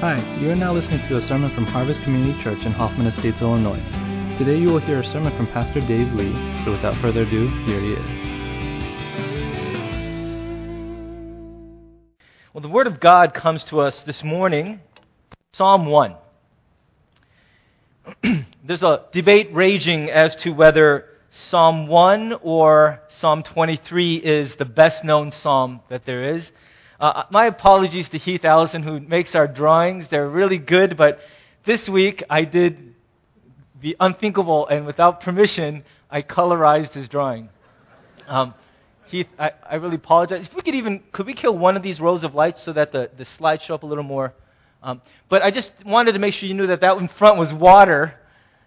Hi, you are now listening to a sermon from Harvest Community Church in Hoffman Estates, Illinois. Today you will hear a sermon from Pastor Dave Lee, so without further ado, here he is. Well, the Word of God comes to us this morning, Psalm 1. There's a debate raging as to whether Psalm 1 or Psalm 23 is the best known psalm that there is. Uh, my apologies to Heath Allison, who makes our drawings. They're really good, but this week I did the unthinkable, and without permission, I colorized his drawing. Um, Heath, I, I really apologize. If we could even, could we kill one of these rows of lights so that the, the slides show up a little more? Um, but I just wanted to make sure you knew that that in front was water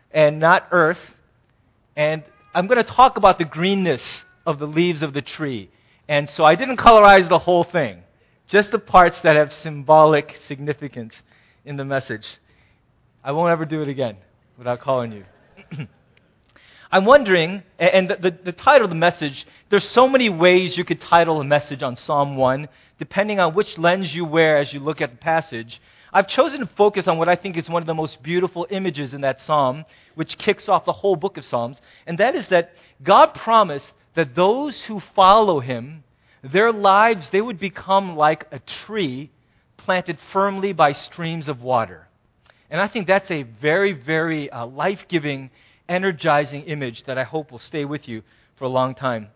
and not earth. And I'm going to talk about the greenness of the leaves of the tree. And so I didn't colorize the whole thing just the parts that have symbolic significance in the message. I won't ever do it again without calling you. I'm wondering, and the, the, the, title of the message, there's so many ways you could title a message on Psalm 1, depending on which lens you wear as you look at the passage. I've chosen to focus on what I think is one of the most beautiful images in that psalm, which kicks off the whole book of Psalms, and that is that God promised that those who follow him their lives, they would become like a tree planted firmly by streams of water. And I think that's a very, very uh, life giving, energizing image that I hope will stay with you for a long time.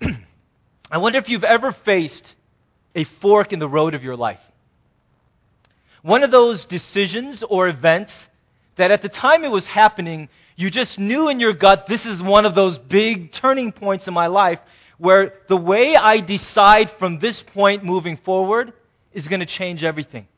I wonder if you've ever faced a fork in the road of your life. One of those decisions or events that at the time it was happening, you just knew in your gut, this is one of those big turning points in my life, where the way I decide from this point moving forward is going to change everything.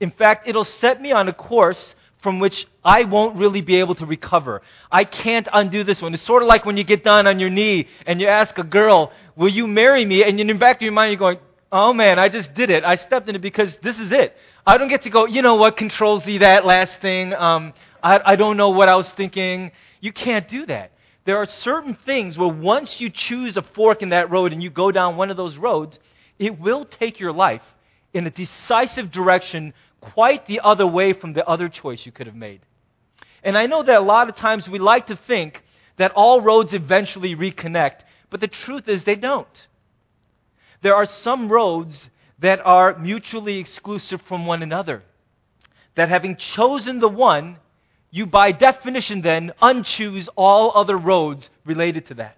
In fact, it'll set me on a course from which I won't really be able to recover. I can't undo this one. It's sort of like when you get down on your knee and you ask a girl, Will you marry me? And in the back of your mind, you're going, Oh man, I just did it. I stepped in it because this is it. I don't get to go, you know what, control Z, that last thing. Um, I, I don't know what I was thinking. You can't do that there are certain things where once you choose a fork in that road and you go down one of those roads, it will take your life in a decisive direction quite the other way from the other choice you could have made. And I know that a lot of times we like to think that all roads eventually reconnect, but the truth is they don't. There are some roads that are mutually exclusive from one another. That having chosen the one, you by definition then unchoose all other roads related to that.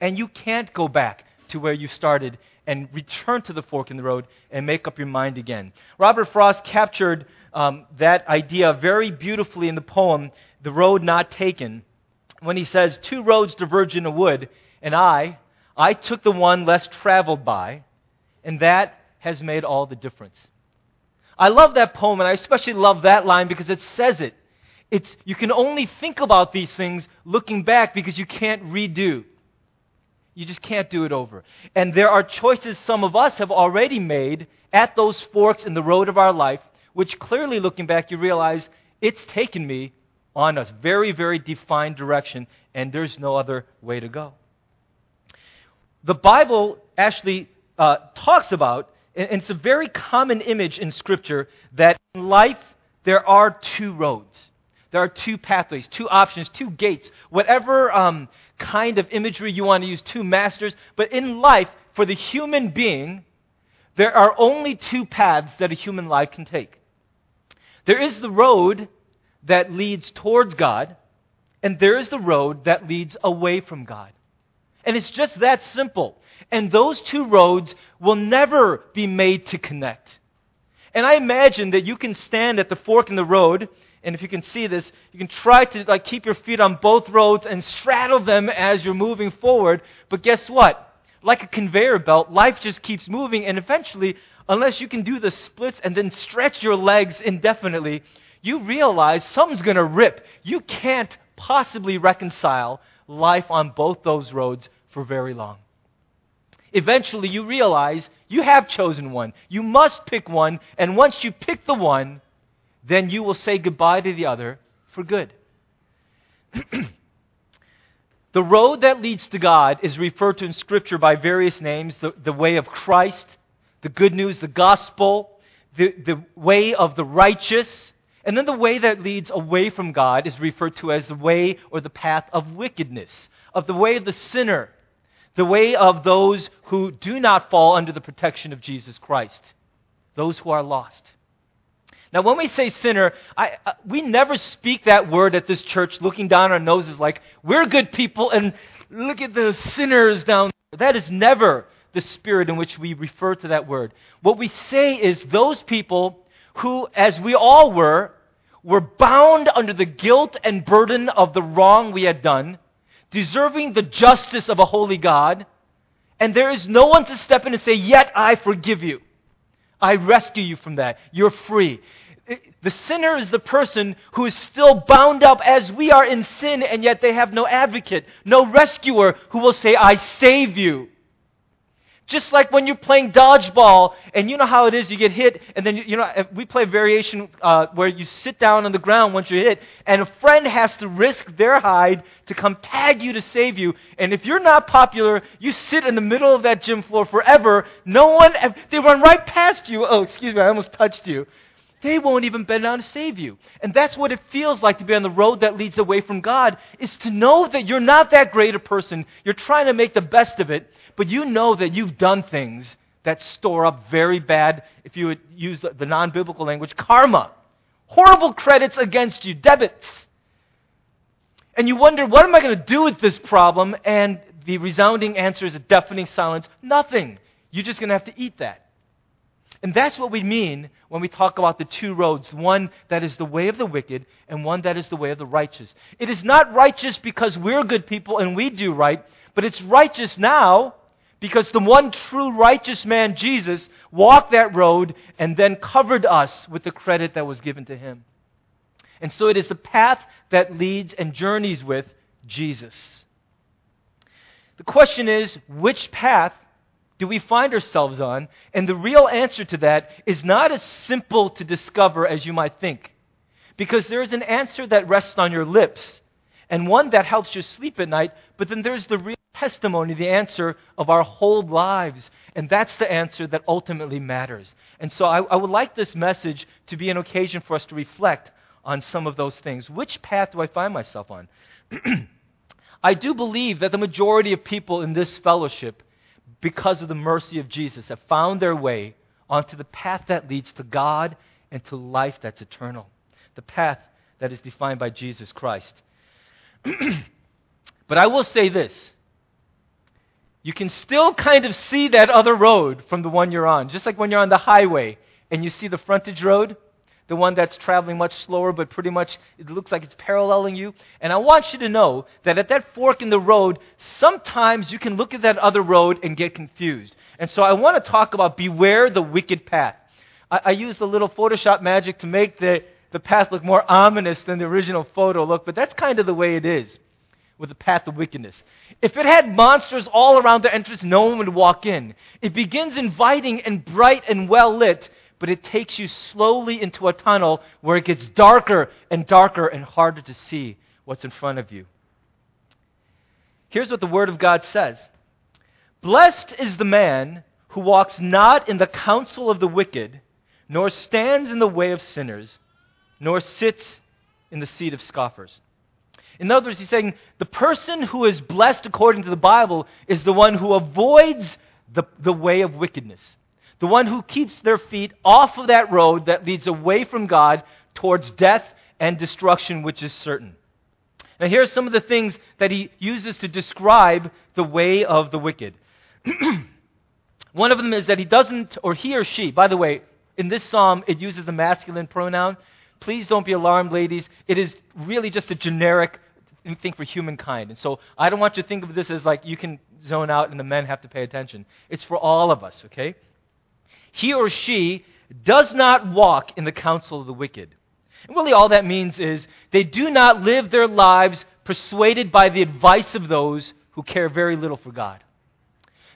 And you can't go back to where you started and return to the fork in the road and make up your mind again. Robert Frost captured um, that idea very beautifully in the poem, The Road Not Taken, when he says, Two roads diverge in a wood, and I, I took the one less traveled by, and that has made all the difference. I love that poem, and I especially love that line because it says it it's, you can only think about these things looking back because you can't redo. You just can't do it over. And there are choices some of us have already made at those forks in the road of our life, which clearly looking back, you realize it's taken me on a very, very defined direction, and there's no other way to go. The Bible actually uh, talks about, and it's a very common image in Scripture, that in life there are two roads. There are two pathways, two options, two gates, whatever um, kind of imagery you want to use, two masters. But in life, for the human being, there are only two paths that a human life can take. There is the road that leads towards God, and there is the road that leads away from God. And it's just that simple. And those two roads will never be made to connect. And I imagine that you can stand at the fork in the road and if you can see this, you can try to like keep your feet on both roads and straddle them as you're moving forward. But guess what? Like a conveyor belt, life just keeps moving, and eventually, unless you can do the splits and then stretch your legs indefinitely, you realize something's going to rip. You can't possibly reconcile life on both those roads for very long. Eventually, you realize you have chosen one. You must pick one, and once you pick the one, then you will say goodbye to the other for good. the road that leads to God is referred to in Scripture by various names the, the way of Christ, the good news, the gospel, the, the way of the righteous, and then the way that leads away from God is referred to as the way or the path of wickedness, of the way of the sinner, the way of those who do not fall under the protection of Jesus Christ, those who are lost. Now, when we say sinner, I, uh, we never speak that word at this church looking down our noses like, we're good people and look at the sinners down there. That is never the spirit in which we refer to that word. What we say is those people who, as we all were, were bound under the guilt and burden of the wrong we had done, deserving the justice of a holy God, and there is no one to step in and say, Yet I forgive you. I rescue you from that. You're free. The sinner is the person who is still bound up as we are in sin, and yet they have no advocate, no rescuer who will say, I save you. Just like when you're playing dodgeball, and you know how it is, you get hit, and then, you know, we play a variation uh, where you sit down on the ground once you're hit, and a friend has to risk their hide to come tag you to save you. And if you're not popular, you sit in the middle of that gym floor forever. No one, they run right past you. Oh, excuse me, I almost touched you. They won't even bend down to save you. And that's what it feels like to be on the road that leads away from God, is to know that you're not that great a person. You're trying to make the best of it, but you know that you've done things that store up very bad, if you would use the, non biblical language, karma. Horrible credits against you, debits. And you wonder, what am I going to do with this problem? And the resounding answer is a deafening silence nothing. You're just going to have to eat that. And that's what we mean when we talk about the two roads one that is the way of the wicked, and one that is the way of the righteous. It is not righteous because we're good people and we do right, but it's righteous now because the one true righteous man, Jesus, walked that road and then covered us with the credit that was given to him. And so it is the path that leads and journeys with Jesus. The question is which path do we find ourselves on? And the real answer to that is not as simple to discover as you might think. Because there is an answer that rests on your lips and one that helps you sleep at night, but then there's the real testimony, the answer of our whole lives. And that's the answer that ultimately matters. And so I, I would like this message to be an occasion for us to reflect on some of those things. Which path do I find myself on? I do believe that the majority of people in this fellowship because of the mercy of Jesus, have found their way onto the path that leads to God and to life that's eternal. The path that is defined by Jesus Christ. but I will say this you can still kind of see that other road from the one you're on. Just like when you're on the highway and you see the frontage road, the one that's traveling much slower, but pretty much it looks like it's paralleling you. And I want you to know that at that fork in the road, sometimes you can look at that other road and get confused. And so I want to talk about beware the wicked path. I, I used a little Photoshop magic to make the, the path look more ominous than the original photo looked, but that's kind of the way it is with the path of wickedness. If it had monsters all around the entrance, no one would walk in. It begins inviting and bright and well lit, but it takes you slowly into a tunnel where it gets darker and darker and harder to see what's in front of you. Here's what the Word of God says Blessed is the man who walks not in the counsel of the wicked, nor stands in the way of sinners, nor sits in the seat of scoffers. In other words, he's saying the person who is blessed according to the Bible is the one who avoids the, the way of wickedness the one who keeps their feet off of that road that leads away from God towards death and destruction, which is certain. Now, here are some of the things that he uses to describe the way of the wicked. one of them is that he doesn't, or he or she, by the way, in this psalm, it uses the masculine pronoun. Please don't be alarmed, ladies. It is really just a generic thing for humankind. And so I don't want you to think of this as like you can zone out and the men have to pay attention. It's for all of us, okay? he or she does not walk in the counsel of the wicked. And really, all that means is they do not live their lives persuaded by the advice of those who care very little for God.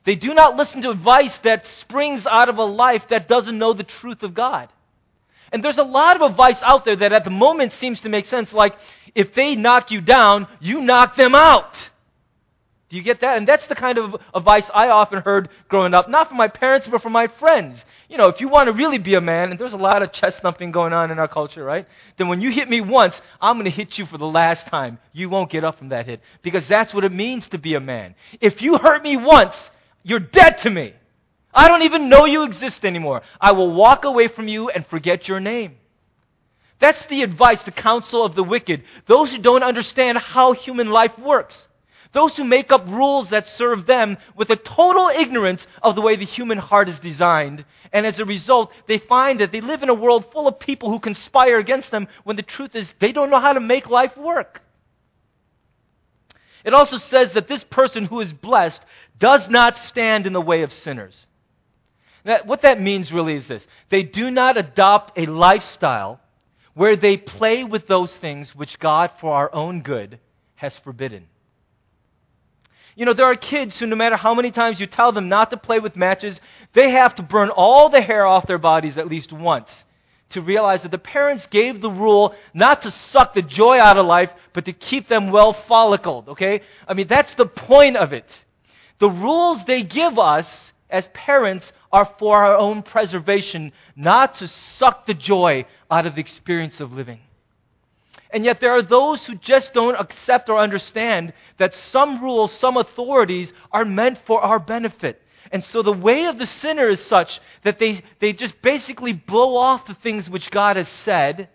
They do not listen to advice that springs out of a life that doesn't know the truth of God. And there's a lot of advice out there that at the moment seems to make sense, like if they knock you down, you knock them out. Do you get that? And that's the kind of advice I often heard growing up, not from my parents, but from my friends. You know, if you want to really be a man, and there's a lot of chest thumping going on in our culture, right? Then when you hit me once, I'm going to hit you for the last time. You won't get up from that hit. Because that's what it means to be a man. If you hurt me once, you're dead to me. I don't even know you exist anymore. I will walk away from you and forget your name. That's the advice, the counsel of the wicked. Those who don't understand how human life works. Those who make up rules that serve them with a total ignorance of the way the human heart is designed. And as a result, they find that they live in a world full of people who conspire against them when the truth is they don't know how to make life work. It also says that this person who is blessed does not stand in the way of sinners. That, what that means really is this they do not adopt a lifestyle where they play with those things which God, for our own good, has forbidden. You know, there are kids who, no matter how many times you tell them not to play with matches, they have to burn all the hair off their bodies at least once to realize that the parents gave the rule not to suck the joy out of life, but to keep them well follicled, okay? I mean, that's the point of it. The rules they give us as parents are for our own preservation, not to suck the joy out of the experience of living. And yet, there are those who just don't accept or understand that some rules, some authorities are meant for our benefit. And so, the way of the sinner is such that they, they just basically blow off the things which God has said,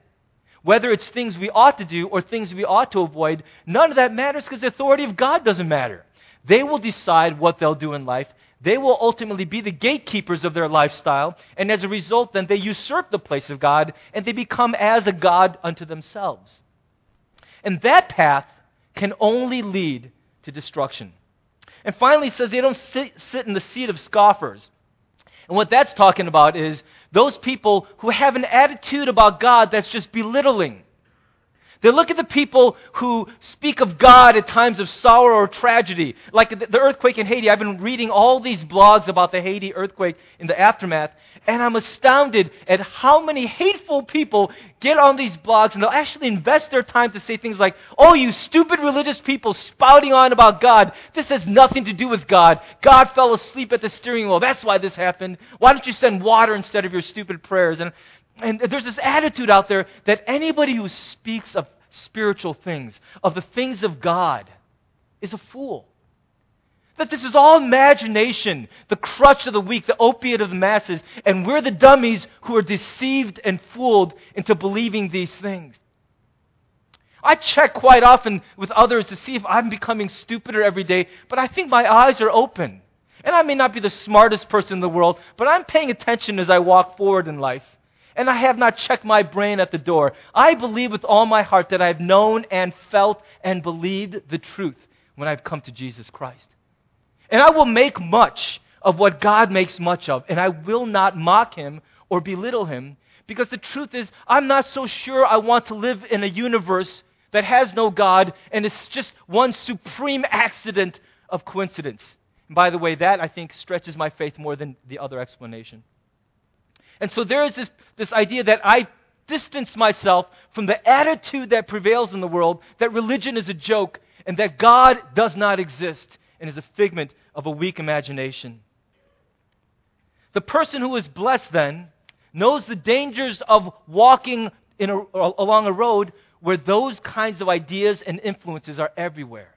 whether it's things we ought to do or things we ought to avoid. None of that matters because the authority of God doesn't matter. They will decide what they'll do in life. They will ultimately be the gatekeepers of their lifestyle, and as a result, then they usurp the place of God and they become as a God unto themselves. And that path can only lead to destruction. And finally, it says they don't sit, sit in the seat of scoffers. And what that's talking about is those people who have an attitude about God that's just belittling. They look at the people who speak of God at times of sorrow or tragedy, like the earthquake in Haiti. I've been reading all these blogs about the Haiti earthquake in the aftermath, and I'm astounded at how many hateful people get on these blogs and they'll actually invest their time to say things like, Oh, you stupid religious people spouting on about God. This has nothing to do with God. God fell asleep at the steering wheel. That's why this happened. Why don't you send water instead of your stupid prayers? And and there's this attitude out there that anybody who speaks of spiritual things, of the things of God, is a fool. That this is all imagination, the crutch of the weak, the opiate of the masses, and we're the dummies who are deceived and fooled into believing these things. I check quite often with others to see if I'm becoming stupider every day, but I think my eyes are open. And I may not be the smartest person in the world, but I'm paying attention as I walk forward in life and I have not checked my brain at the door. I believe with all my heart that I have known and felt and believed the truth when I've come to Jesus Christ. And I will make much of what God makes much of, and I will not mock him or belittle him, because the truth is, I'm not so sure I want to live in a universe that has no God and it's just one supreme accident of coincidence. And by the way, that I think stretches my faith more than the other explanation. And so there is this, this idea that I distance myself from the attitude that prevails in the world that religion is a joke and that God does not exist and is a figment of a weak imagination. The person who is blessed then knows the dangers of walking a, along a road where those kinds of ideas and influences are everywhere.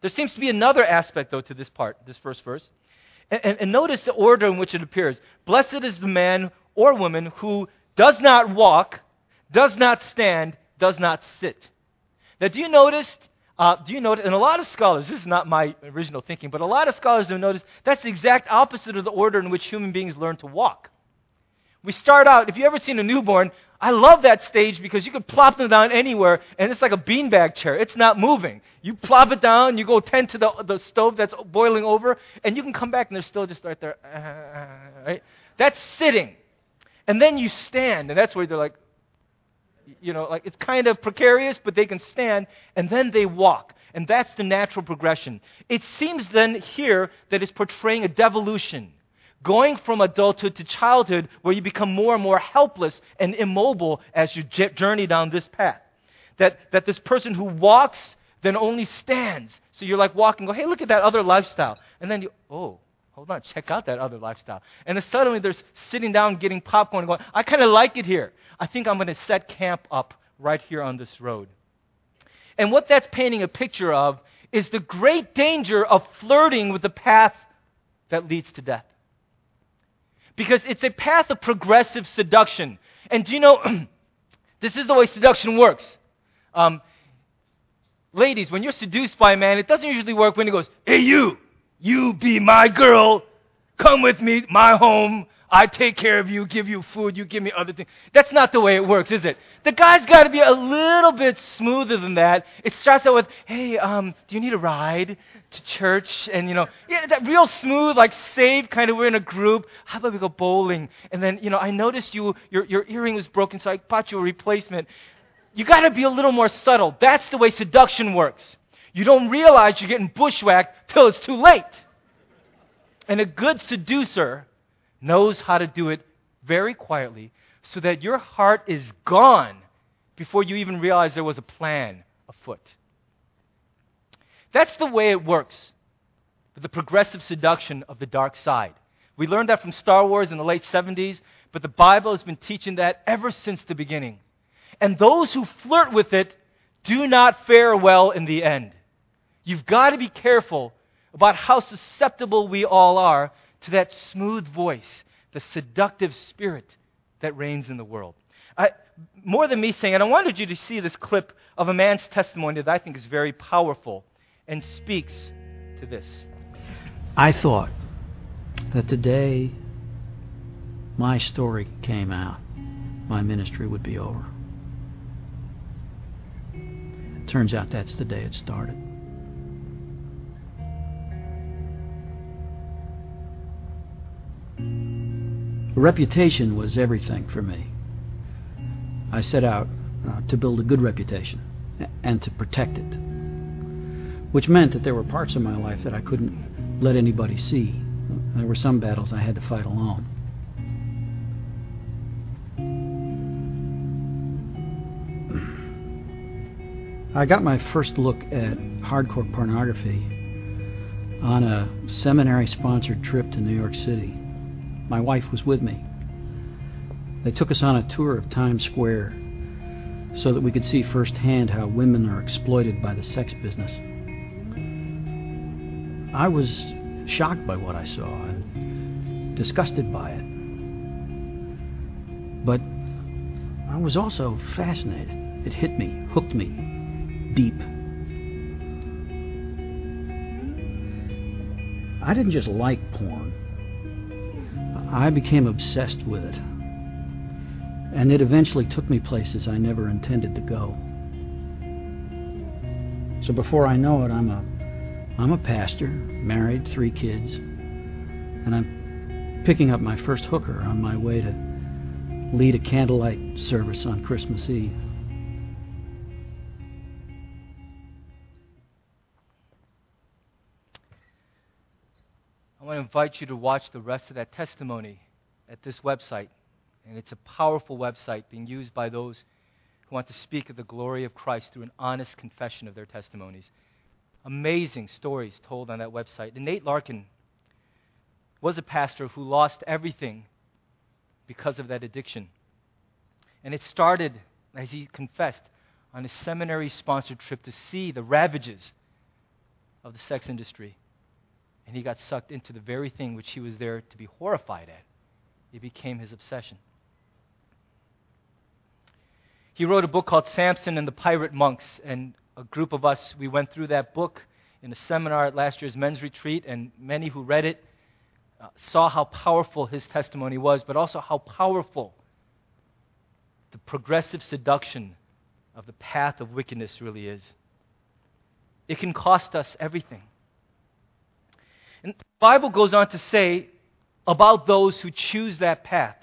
There seems to be another aspect, though, to this part, this first verse. And, and, notice the order in which it appears. Blessed is the man or woman who does not walk, does not stand, does not sit. Now, do you notice? Uh, do you notice? And a lot of scholars, this is not my original thinking, but a lot of scholars have noticed that's the exact opposite of the order in which human beings learn to walk. We start out, if you've ever seen a newborn, I love that stage because you can plop them down anywhere and it's like a beanbag chair. It's not moving. You plop it down, you go tend to the, the stove that's boiling over, and you can come back and they're still just right there. Uh, uh, uh, right? That's sitting. And then you stand, and that's where they're like, you know, like it's kind of precarious, but they can stand, and then they walk. And that's the natural progression. It seems then here that it's portraying a devolution going from adulthood to childhood where you become more and more helpless and immobile as you journey down this path. That, that this person who walks then only stands. So you're like walking, go, hey, look at that other lifestyle. And then you, oh, hold on, check out that other lifestyle. And then suddenly there's sitting down getting popcorn and going, I kind of like it here. I think I'm going to set camp up right here on this road. And what that's painting a picture of is the great danger of flirting with the path that leads to death. Because it's a path of progressive seduction. And do you know, this is the way seduction works. Um, ladies, when you're seduced by a man, it doesn't usually work when he goes, Hey, you, you be my girl, come with me, my home, I take care of you, give you food, you give me other things. That's not the way it works, is it? The guy's got to be a little bit smoother than that. It starts out with, "Hey, um, do you need a ride to church?" And you know, yeah, that real smooth, like safe kind of. We're in a group. How about we go bowling? And then, you know, I noticed you, your your earring was broken, so I bought you a replacement. You got to be a little more subtle. That's the way seduction works. You don't realize you're getting bushwhacked till it's too late. And a good seducer knows how to do it very quietly so that your heart is gone before you even realize there was a plan afoot. That's the way it works with the progressive seduction of the dark side. We learned that from Star Wars in the late 70s, but the Bible has been teaching that ever since the beginning. And those who flirt with it do not fare well in the end. You've got to be careful about how susceptible we all are to that smooth voice, the seductive spirit that reigns in the world. I, more than me saying it, I wanted you to see this clip of a man's testimony that I think is very powerful and speaks to this. I thought that the day my story came out, my ministry would be over. Turns out that's the day it started. Reputation was everything for me. I set out uh, to build a good reputation and to protect it, which meant that there were parts of my life that I couldn't let anybody see. There were some battles I had to fight alone. I got my first look at hardcore pornography on a seminary sponsored trip to New York City. My wife was with me. They took us on a tour of Times Square so that we could see firsthand how women are exploited by the sex business. I was shocked by what I saw and disgusted by it. But I was also fascinated. It hit me, hooked me, deep. I didn't just like porn. I became obsessed with it. And it eventually took me places I never intended to go. So before I know it, I'm a I'm a pastor, married, three kids, and I'm picking up my first hooker on my way to lead a candlelight service on Christmas Eve. To invite you to watch the rest of that testimony at this website. And it's a powerful website being used by those who want to speak of the glory of Christ through an honest confession of their testimonies. Amazing stories told on that website. And Nate Larkin was a pastor who lost everything because of that addiction. And it started, as he confessed, on a seminary sponsored trip to see the ravages of the sex industry and he got sucked into the very thing which he was there to be horrified at. It became his obsession. He wrote a book called Samson and the Pirate Monks, and a group of us, we went through that book in a seminar at last year's men's retreat, and many who read it uh, saw how powerful his testimony was, but also how powerful the progressive seduction of the path of wickedness really is. It can cost us everything. And the Bible goes on to say about those who choose that path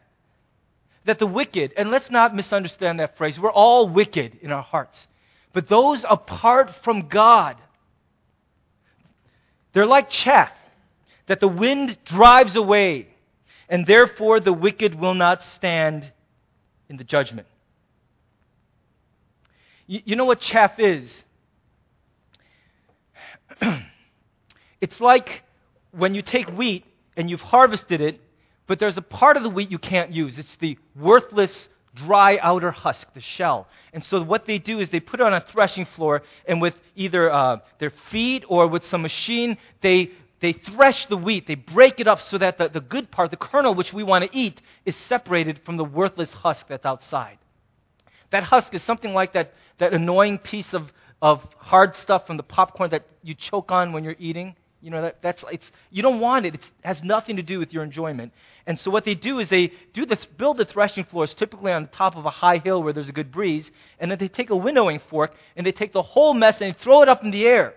that the wicked, and let's not misunderstand that phrase, we're all wicked in our hearts. But those apart from God, they're like chaff that the wind drives away, and therefore the wicked will not stand in the judgment. You, you know what chaff is? it's like when you take wheat and you've harvested it, but there's a part of the wheat you can't use. It's the worthless, dry outer husk, the shell. And so what they do is they put it on a threshing floor, and with either uh, their feet or with some machine, they they thresh the wheat. They break it up so that the, the good part, the kernel which we want to eat, is separated from the worthless husk that's outside. That husk is something like that, that annoying piece of, of hard stuff from the popcorn that you choke on when you're eating. You know, that, that's, it's, you don't want it. It has nothing to do with your enjoyment. And so what they do is they do this, build the threshing floors typically on the top of a high hill where there's a good breeze, and then they take a winnowing fork and they take the whole mess and they throw it up in the air.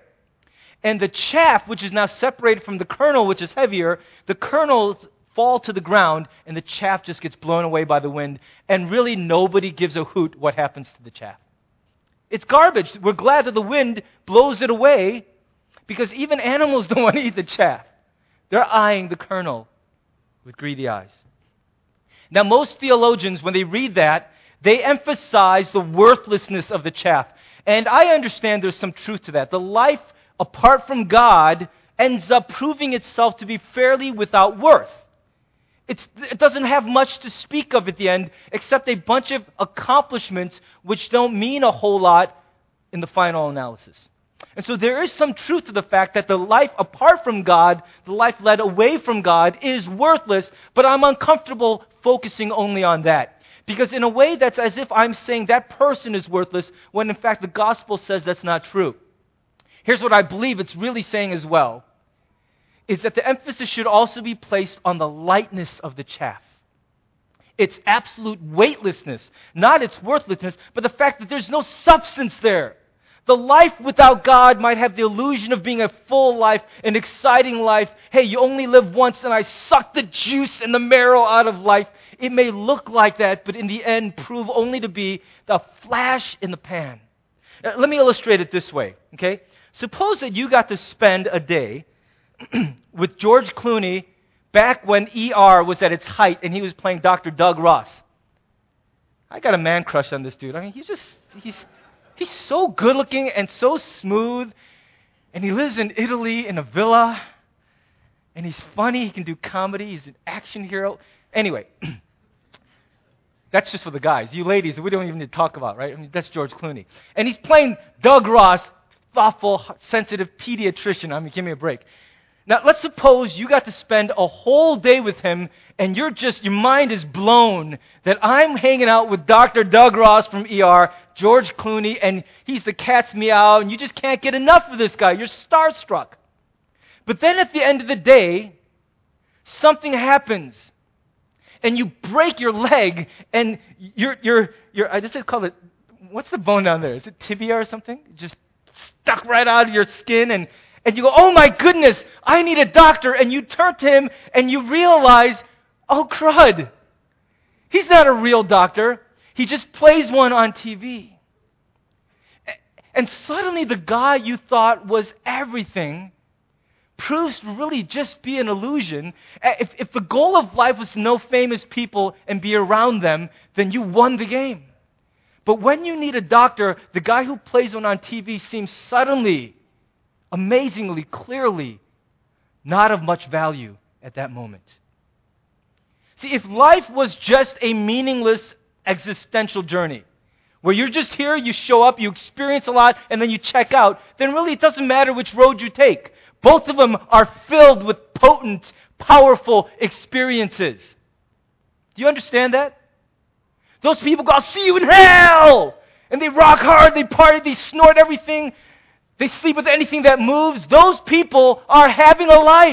And the chaff, which is now separated from the kernel, which is heavier, the kernels fall to the ground and the chaff just gets blown away by the wind. And really nobody gives a hoot what happens to the chaff. It's garbage. We're glad that the wind blows it away because even animals don't want to eat the chaff. They're eyeing the kernel with greedy eyes. Now, most theologians, when they read that, they emphasize the worthlessness of the chaff. And I understand there's some truth to that. The life apart from God ends up proving itself to be fairly without worth. It's, it doesn't have much to speak of at the end except a bunch of accomplishments which don't mean a whole lot in the final analysis. And so there is some truth to the fact that the life apart from God, the life led away from God, is worthless, but I'm uncomfortable focusing only on that. Because in a way, that's as if I'm saying that person is worthless, when in fact the gospel says that's not true. Here's what I believe it's really saying as well is that the emphasis should also be placed on the lightness of the chaff. Its absolute weightlessness, not its worthlessness, but the fact that there's no substance there. The life without God might have the illusion of being a full life, an exciting life. Hey, you only live once and I suck the juice and the marrow out of life. It may look like that, but in the end prove only to be the flash in the pan. Uh, let me illustrate it this way, okay? Suppose that you got to spend a day with George Clooney back when ER was at its height and he was playing Dr. Doug Ross. I got a man crush on this dude. I mean, he's just, he's, he's so good looking and so smooth. And he lives in Italy in a villa. And he's funny. He can do comedy. He's an action hero. Anyway, that's just for the guys. You ladies, we don't even need to talk about, right? I mean, that's George Clooney. And he's playing Doug Ross, thoughtful, sensitive pediatrician. I mean, give me a break. Now, let's suppose you got to spend a whole day with him and you're just, your mind is blown that I'm hanging out with Dr. Doug Ross from ER, George Clooney, and he's the cat's meow, and you just can't get enough of this guy. You're starstruck. But then at the end of the day, something happens. And you break your leg, and you're, you're, you're I just call it, what's the bone down there? Is it tibia or something? Just stuck right out of your skin, and and you go, oh my goodness, I need a doctor. And you turn to him and you realize, oh crud. He's not a real doctor. He just plays one on TV. And suddenly the guy you thought was everything proves to really just be an illusion. If, if the goal of life was to know famous people and be around them, then you won the game. But when you need a doctor, the guy who plays one on TV seems suddenly amazingly, clearly, not of much value at that moment. See, if life was just a meaningless existential journey, where you're just here, you show up, you experience a lot, and then you check out, then really it doesn't matter which road you take. Both of them are filled with potent, powerful experiences. Do you understand that? Those people go, I'll see you in hell! And they rock hard, they party, they snort everything, they sleep with anything that moves. Those people are having a life.